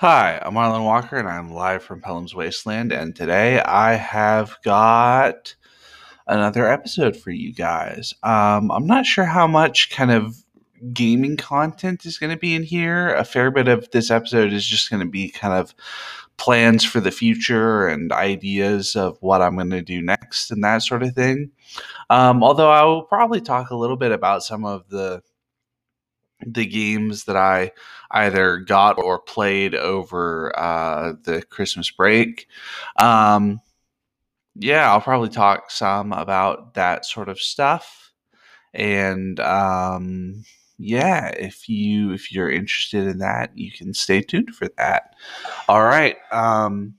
Hi, I'm Arlen Walker, and I'm live from Pellam's Wasteland. And today I have got another episode for you guys. Um, I'm not sure how much kind of gaming content is going to be in here. A fair bit of this episode is just going to be kind of plans for the future and ideas of what I'm going to do next and that sort of thing. Um, although I will probably talk a little bit about some of the the games that I either got or played over uh, the Christmas break. Um, yeah, I'll probably talk some about that sort of stuff. And um, yeah, if you if you're interested in that, you can stay tuned for that. All right. Um,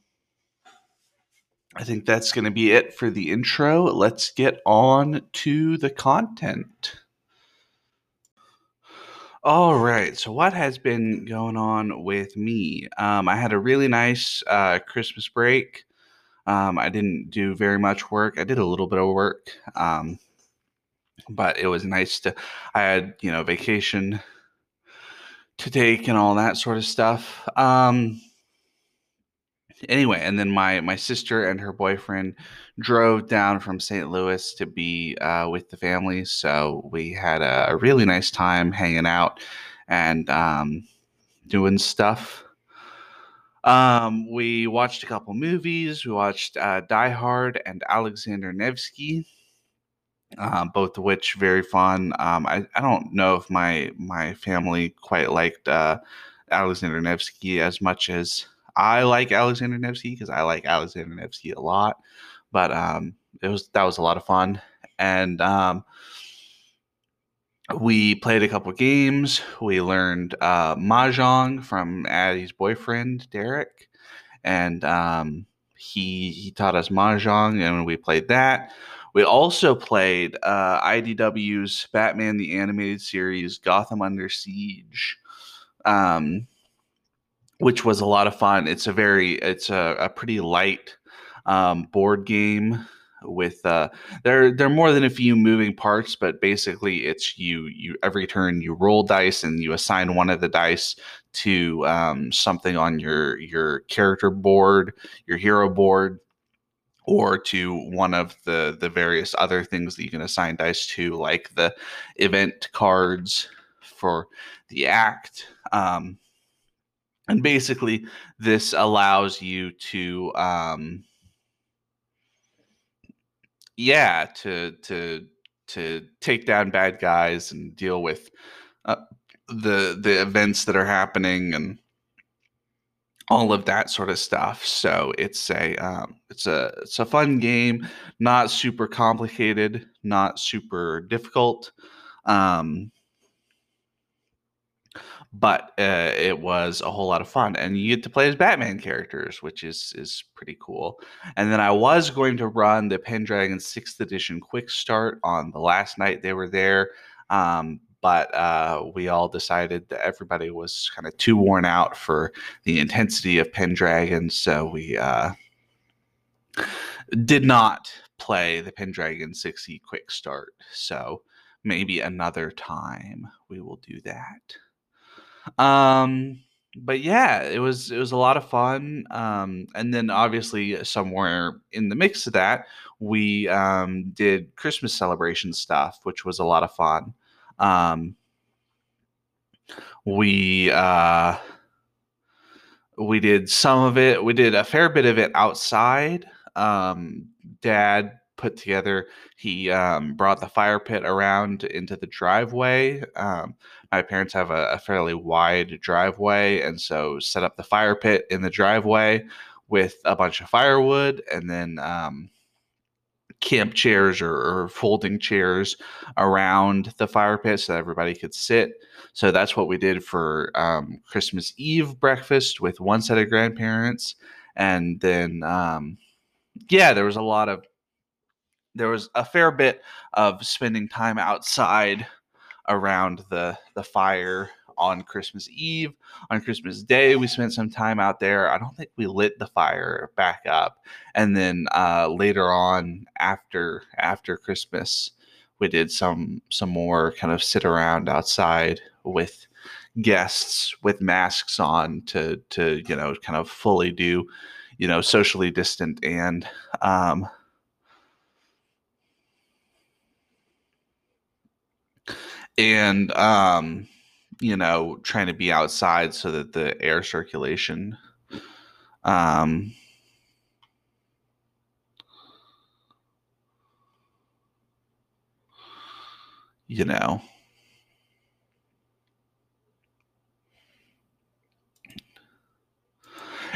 I think that's going to be it for the intro. Let's get on to the content. All right. So, what has been going on with me? Um, I had a really nice uh, Christmas break. Um, I didn't do very much work. I did a little bit of work, um, but it was nice to. I had you know vacation to take and all that sort of stuff. Um, anyway, and then my my sister and her boyfriend drove down from St. Louis to be uh, with the family, so we had a, a, really nice time hanging out and um, doing stuff. Um, we watched a couple movies. We watched uh, Die Hard and Alexander Nevsky, uh, both of which very fun. Um, I, I don't know if my my family quite liked uh, Alexander Nevsky as much as I like Alexander Nevsky because I like Alexander Nevsky a lot. But um, it was that was a lot of fun, and um, we played a couple games. We learned uh, mahjong from Addie's boyfriend Derek, and um, he he taught us mahjong, and we played that. We also played uh, IDW's Batman the Animated Series Gotham Under Siege. Um, which was a lot of fun. It's a very, it's a, a pretty light um, board game with uh, there there are more than a few moving parts, but basically it's you you every turn you roll dice and you assign one of the dice to um, something on your your character board, your hero board, or to one of the the various other things that you can assign dice to, like the event cards for the act. Um, and basically this allows you to um yeah to to to take down bad guys and deal with uh, the the events that are happening and all of that sort of stuff. So it's a um, it's a it's a fun game. Not super complicated not super difficult. Um, but uh, it was a whole lot of fun and you get to play as batman characters which is is pretty cool and then i was going to run the pendragon 6th edition quick start on the last night they were there um, but uh, we all decided that everybody was kind of too worn out for the intensity of pendragon so we uh, did not play the pendragon 6e quick start so maybe another time we will do that um, but yeah, it was it was a lot of fun. Um, and then obviously somewhere in the mix of that, we um, did Christmas celebration stuff, which was a lot of fun. Um, we uh, we did some of it. We did a fair bit of it outside. Um, Dad put together. He um, brought the fire pit around into the driveway. Um, my parents have a, a, fairly wide driveway, and so set up the fire pit in the driveway with a bunch of firewood, and then um, camp chairs or, or, folding chairs around the fire pit so that everybody could sit. So that's what we did for um, Christmas Eve breakfast with one set of grandparents, and then um, yeah, there was a lot of there was a fair bit of spending time outside around the the fire on Christmas Eve. On Christmas Day, we spent some time out there. I don't think we lit the fire back up. And then uh, later on, after after Christmas, we did some some more kind of sit around outside with guests with masks on to to you know kind of fully do you know socially distant and um, and um, you know trying to be outside so that the air circulation um, you know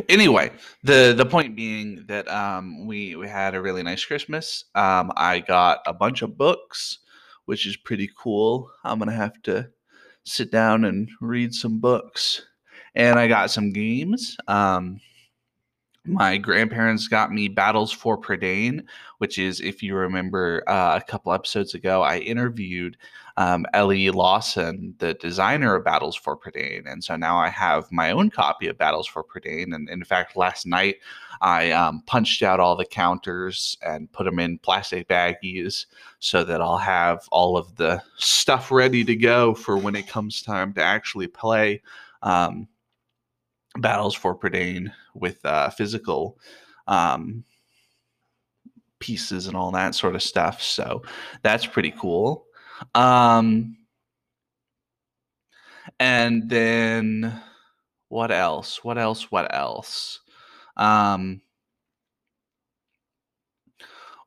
anyway, the the point being that um, we we had a really nice Christmas. Um, I got a bunch of books, which is pretty cool. I'm gonna have to sit down and read some books, and I got some games. Um, my grandparents got me Battles for Prydain, which is, if you remember uh, a couple episodes ago, I interviewed um, Ellie Lawson, the designer of Battles for Prydain. And so now I have my own copy of Battles for Prydain. And in fact, last night I um, punched out all the counters and put them in plastic baggies so that I'll have all of the stuff ready to go for when it comes time to actually play. Um, battles for Prydain with uh, physical um, pieces and all that sort of stuff. So that's pretty cool. Um, and then what else? What else? What else? Um,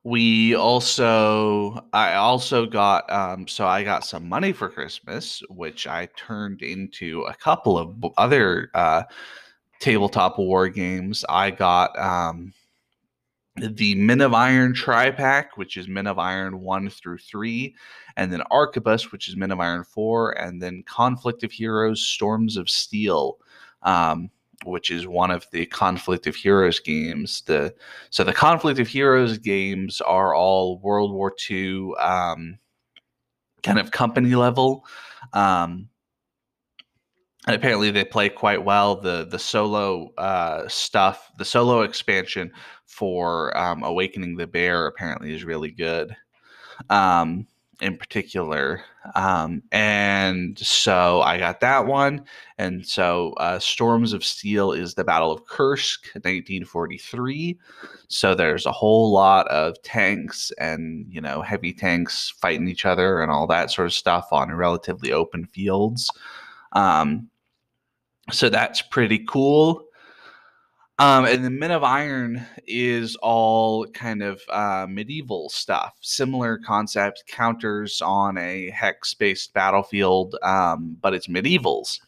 we also i also got um so i got some money for christmas which i turned into a couple of other uh tabletop war games i got um the Men of Iron Tri Pack, which is Men of Iron 1 through 3, and then Arquebus, which is Men of Iron 4, and then Conflict of Heroes Storms of Steel. Um, which is one of the Conflict of Heroes games. The so the Conflict of Heroes games are all World War II um, kind of company level. Um, and apparently they play quite well. The the solo uh, stuff, the solo expansion for um, Awakening the Bear apparently is really good. Um, in particular. Um, and so I got that one. And so uh, Storms of Steel is the Battle of Kursk, 1943. So there's a whole lot of tanks and, you know, heavy tanks fighting each other and all that sort of stuff on relatively open fields. Um, so that's pretty cool. Um, and the Men of Iron is all kind of uh, medieval stuff, similar concept, counters on a hex based battlefield, um, but it's medievals.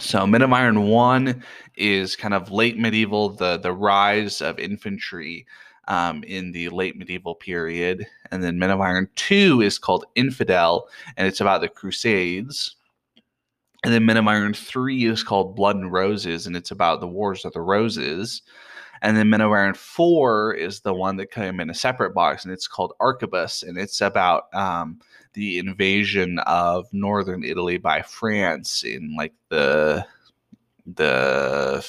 So Men of Iron 1 is kind of late medieval, the, the rise of infantry um, in the late medieval period. And then Men of Iron 2 is called Infidel, and it's about the Crusades. And then Men of Iron 3 is called Blood and Roses, and it's about the Wars of the Roses. And then Men of Iron 4 is the one that came in a separate box, and it's called Arquebus, and it's about um, the invasion of northern Italy by France in like the the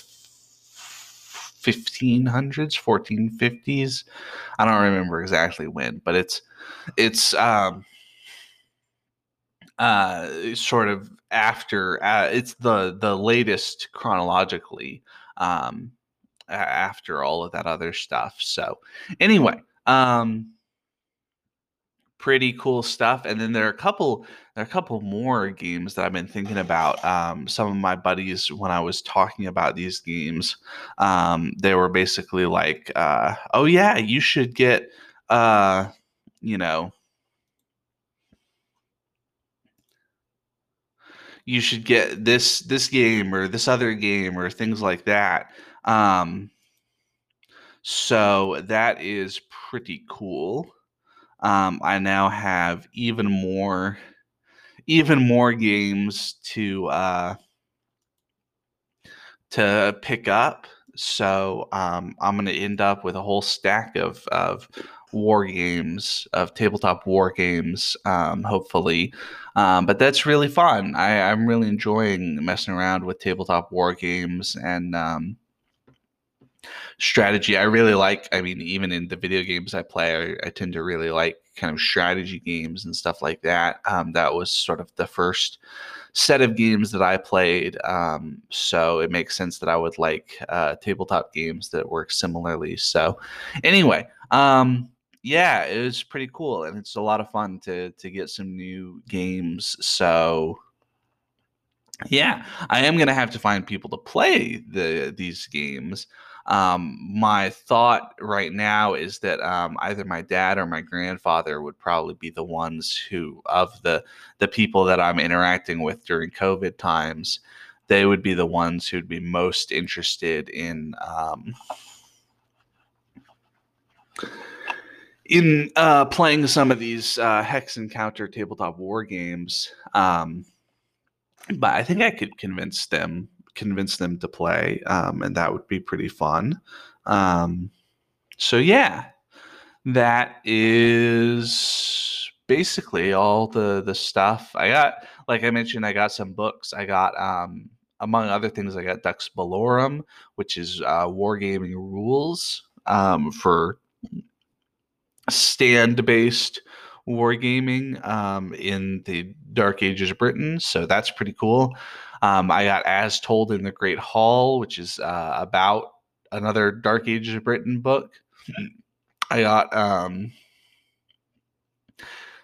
1500s 1450s i don't remember exactly when but it's it's um uh sort of after uh, it's the the latest chronologically um after all of that other stuff. So anyway um pretty cool stuff. And then there are a couple there are a couple more games that i've been thinking about um, some of my buddies when i was talking about these games um, they were basically like uh, oh yeah you should get uh, you know you should get this this game or this other game or things like that. Um, so that is pretty cool. Um, I now have even more even more games to uh, to pick up. So um, I'm going to end up with a whole stack of of war games, of tabletop war games, um, hopefully. Um, but that's really fun. I, am really enjoying messing around with tabletop war games and um, strategy. I really like, I mean, even in the video games I play, I, I tend to really like kind of strategy games and stuff like that. Um, that was sort of the first set of games that I played. Um, so it makes sense that I would like uh, tabletop games that work similarly. So, anyway, um, yeah, it was pretty cool, and it's a lot of fun to to get some new games. So, yeah, I am gonna have to find people to play the these games. Um, my thought right now is that um, either my dad or my grandfather would probably be the ones who, of the the people that I'm interacting with during COVID times, they would be the ones who'd be most interested in um, in uh, playing some of these uh, hex encounter tabletop war games. Um, but I think I could convince them convince them to play, um, and that would be pretty fun. Um, so yeah, that is basically all the the stuff I got. Like I mentioned, I got some books. I got um, among other things, I got Dux Bellorum, which is uh, wargaming rules um, for stand based wargaming um, in the Dark Ages of Britain. So that's pretty cool. Um, I got As Told in the Great Hall, which is uh, about another Dark Ages of Britain book. I got um,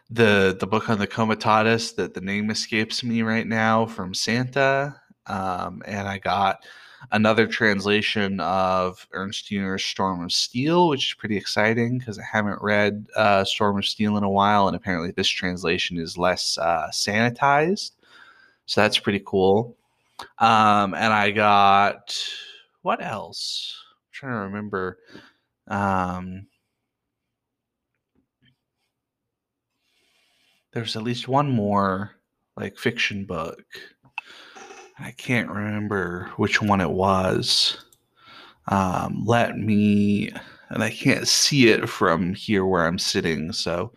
the the book on the Comitatus that the name escapes me right now from Santa, um, and I got another translation of Ernst Jünger's Storm of Steel, which is pretty exciting because I haven't read uh, Storm of Steel in a while, and apparently this translation is less uh, sanitized. So that's pretty cool. Um, and I got what else? I'm trying to remember. Um, there's at least one more like fiction book. I can't remember which one it was. Um, let me, and I can't see it from here where I'm sitting, so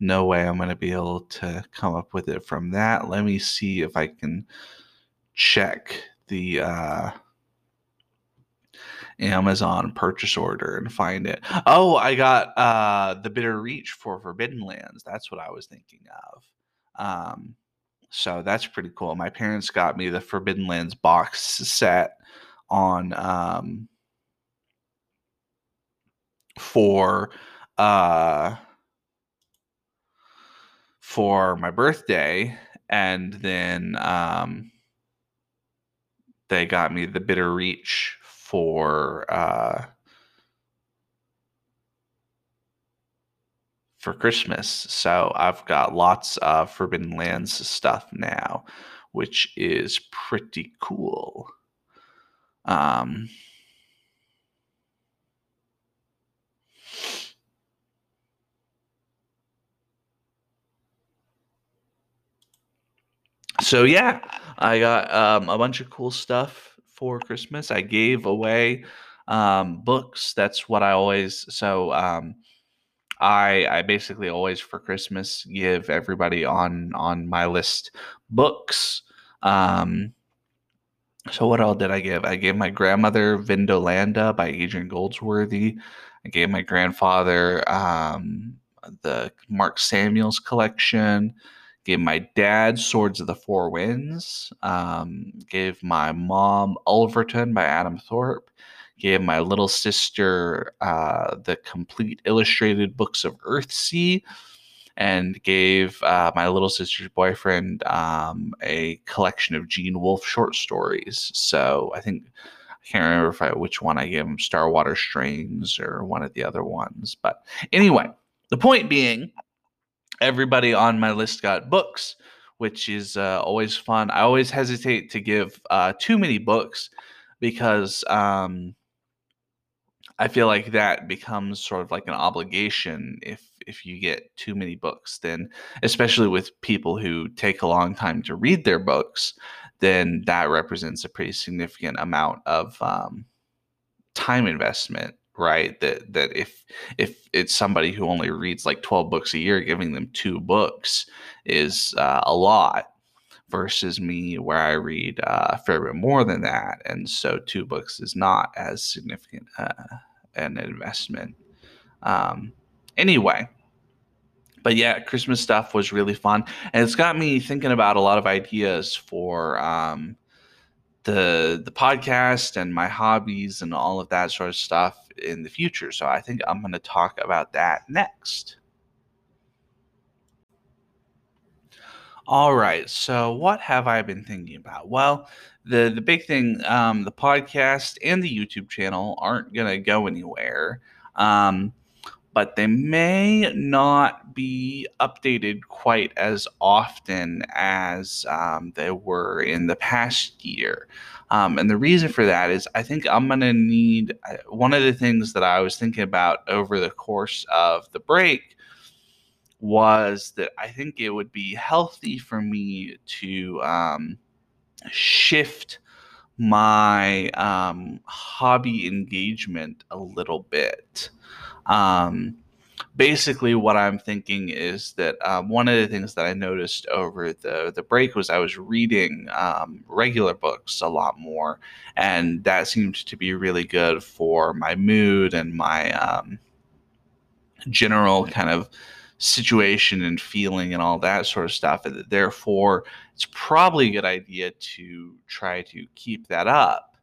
no way I'm going to be able to come up with it from that. Let me see if I can check the uh, Amazon purchase order and find it. Oh, I got uh, the Bitter Reach for Forbidden Lands. That's what I was thinking of. Um, so that's pretty cool. My parents got me the Forbidden Lands box set on um, for uh, for my birthday, and then um, they got me the Bitter Reach for uh, for Christmas. So I've got lots of Forbidden Lands stuff now, which is pretty cool. Um, so yeah, I got um, a bunch of cool stuff for Christmas. I gave away um, books. That's what I always so. Um, I I basically always for Christmas give everybody on on my list books. Um, so what all did I give? I gave my grandmother Vindolanda by Adrian Goldsworthy. I gave my grandfather um, the Mark Samuels collection. Gave my dad Swords of the Four Winds. Um, gave my mom Ulverton by Adam Thorpe gave my little sister uh, the complete illustrated books of Earthsea, and gave uh, my little sister's boyfriend um, a collection of Gene Wolfe short stories. So I think I can't remember if I which one I gave him, Starwater Strains or one of the other ones. But anyway, the point being, everybody on my list got books, which is uh, always fun. I always hesitate to give uh, too many books because um, I feel like that becomes sort of like an obligation if if you get too many books, then especially with people who take a long time to read their books, then that represents a pretty significant amount of um, time investment, right? That that if if it's somebody who only reads like twelve books a year, giving them two books is uh, a lot versus me where I read uh, a fair bit more than that, and so two books is not as significant. Uh, an investment. Um, anyway, but yeah, Christmas stuff was really fun, and it's got me thinking about a lot of ideas for um, the the podcast and my hobbies and all of that sort of stuff in the future. So I think I'm going to talk about that next. All right. So what have I been thinking about? Well, the the big thing, um, the podcast and the YouTube channel aren't going to go anywhere. Um, but they may not be updated quite as often as um, they were in the past year. Um, and the reason for that is I think I'm going to need uh, one of the things that I was thinking about over the course of the break was that I think it would be healthy for me to um, shift my um, hobby engagement a little bit. Um, basically, what I'm thinking is that um, one of the things that I noticed over the the break was I was reading um, regular books a lot more, and that seemed to be really good for my mood and my um, general kind of situation and feeling and all that sort of stuff. And therefore, it's probably a good idea to try to keep that up.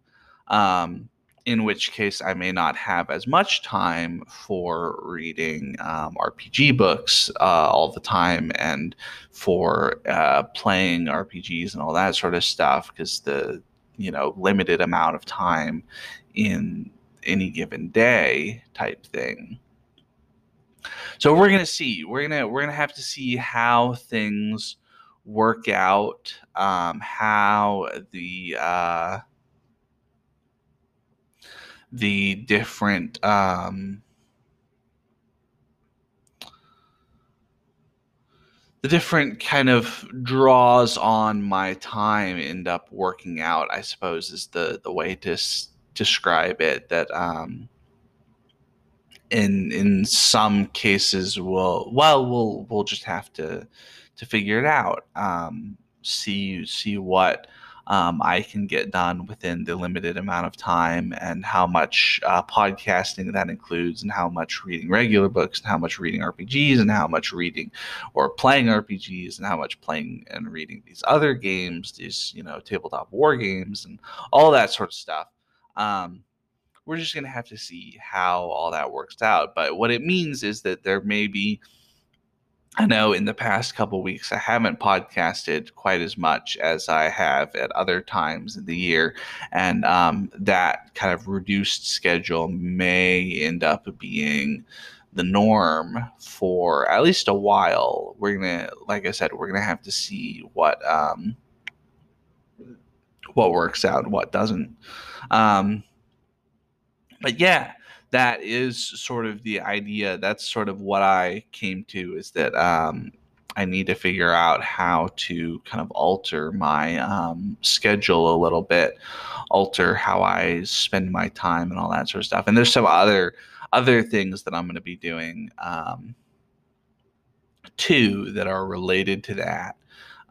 Um, in which case I may not have as much time for reading um, RPG books uh, all the time and for uh, playing RPGs and all that sort of stuff because the you know limited amount of time in any given day type thing. So we're gonna see. We're gonna we're gonna have to see how things work out, um, how the uh, the different um, the different kind of draws on my time end up working out i suppose is the the way to s- describe it that um in in some cases we'll well we'll we'll just have to to figure it out um see see what um, I can get done within the limited amount of time, and how much uh, podcasting that includes, and how much reading regular books, and how much reading RPGs, and how much reading or playing RPGs, and how much playing and reading these other games, these you know tabletop war games, and all that sort of stuff. Um, we're just going to have to see how all that works out. But what it means is that there may be I know in the past couple weeks I haven't podcasted quite as much as I have at other times in the year, and um, that kind of reduced schedule may end up being the norm for at least a while. We're gonna, like I said, we're gonna have to see what um, what works out and what doesn't. Um, but yeah, that is sort of the idea. That's sort of what I came to is that um, I need to figure out how to kind of alter my um, schedule a little bit, alter how I spend my time and all that sort of stuff. And there's some other other things that I'm going to be doing um, too that are related to that.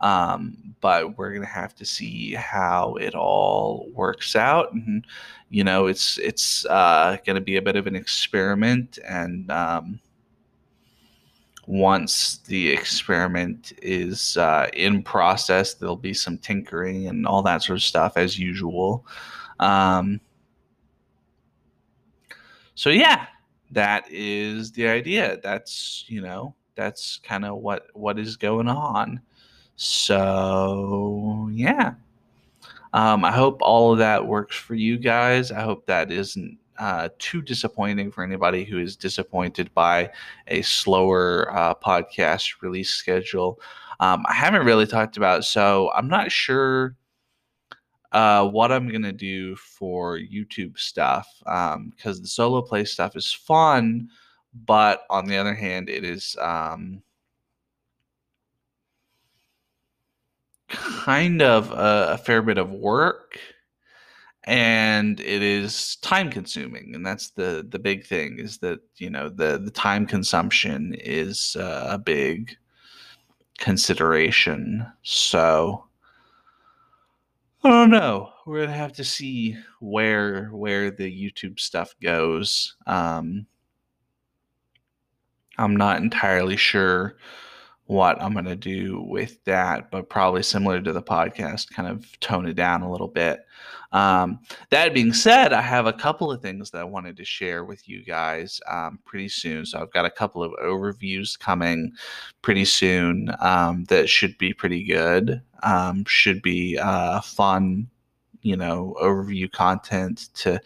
Um, but we're gonna have to see how it all works out, and you know, it's it's uh, gonna be a bit of an experiment, and um, once the experiment is uh, in process, there'll be some tinkering and all that sort of stuff as usual. Um, so yeah, that is the idea. That's you know, that's kind of what what is going on. So, yeah. Um, I hope all of that works for you guys. I hope that isn't uh, too disappointing for anybody who is disappointed by a slower uh, podcast release schedule. Um, I haven't really talked about, so I'm not sure uh, what I'm gonna do for YouTube stuff because um, the solo play stuff is fun, but on the other hand, it is um, kind of a, a fair bit of work and it is time consuming and that's the the big thing is that you know the the time consumption is uh, a big consideration. So i don't know. We're gonna have to see where where the youtube stuff goes. Um I'm not entirely sure what I'm going to do with that, but probably similar to the podcast, kind of tone it down a little bit. Um, that being said, I have a couple of things that I wanted to share with you guys um, pretty soon. So I've got a couple of overviews coming pretty soon um, that should be pretty good. Um, should be uh, fun, you know, overview content to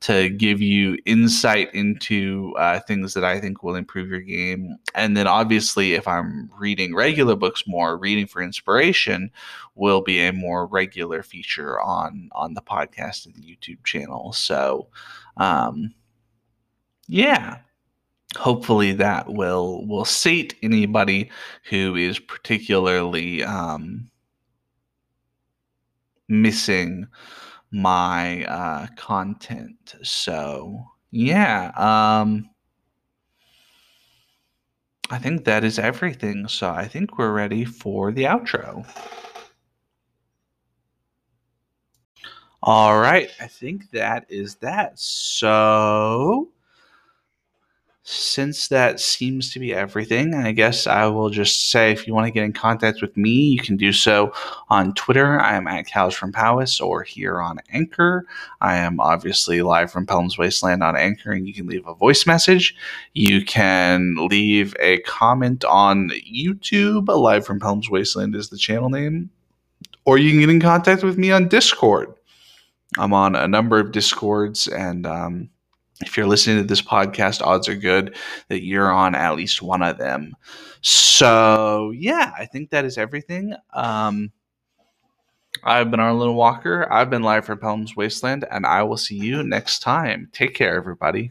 to give you insight into uh, things that I think will improve your game. And then, obviously, if I'm reading regular books more, reading for inspiration will be a more regular feature on on the podcast and the YouTube channel. So, um, yeah, hopefully that will will sate anybody who is particularly um, missing my uh, content. So yeah, um, I think that is everything. So I think we're ready for the outro. All right, I think that is that. So since that seems to be everything, I guess I will just say if you want to get in contact with me, you can do so on Twitter. I am at Cows from Powys or here on Anchor. I am obviously live from Pellam's Wasteland on Anchor, and you can leave a voice message. You can leave a comment on YouTube. Live from Pellam's Wasteland is the channel name. Or you can get in contact with me on Discord. I'm on a number of Discords and um, if you're listening to this podcast, odds are good that you're on at least one of them. So, yeah, I think that is everything. Um, I've been Arlen Walker. I've been live for Pellam's Wasteland, and I will see you next time. Take care, everybody.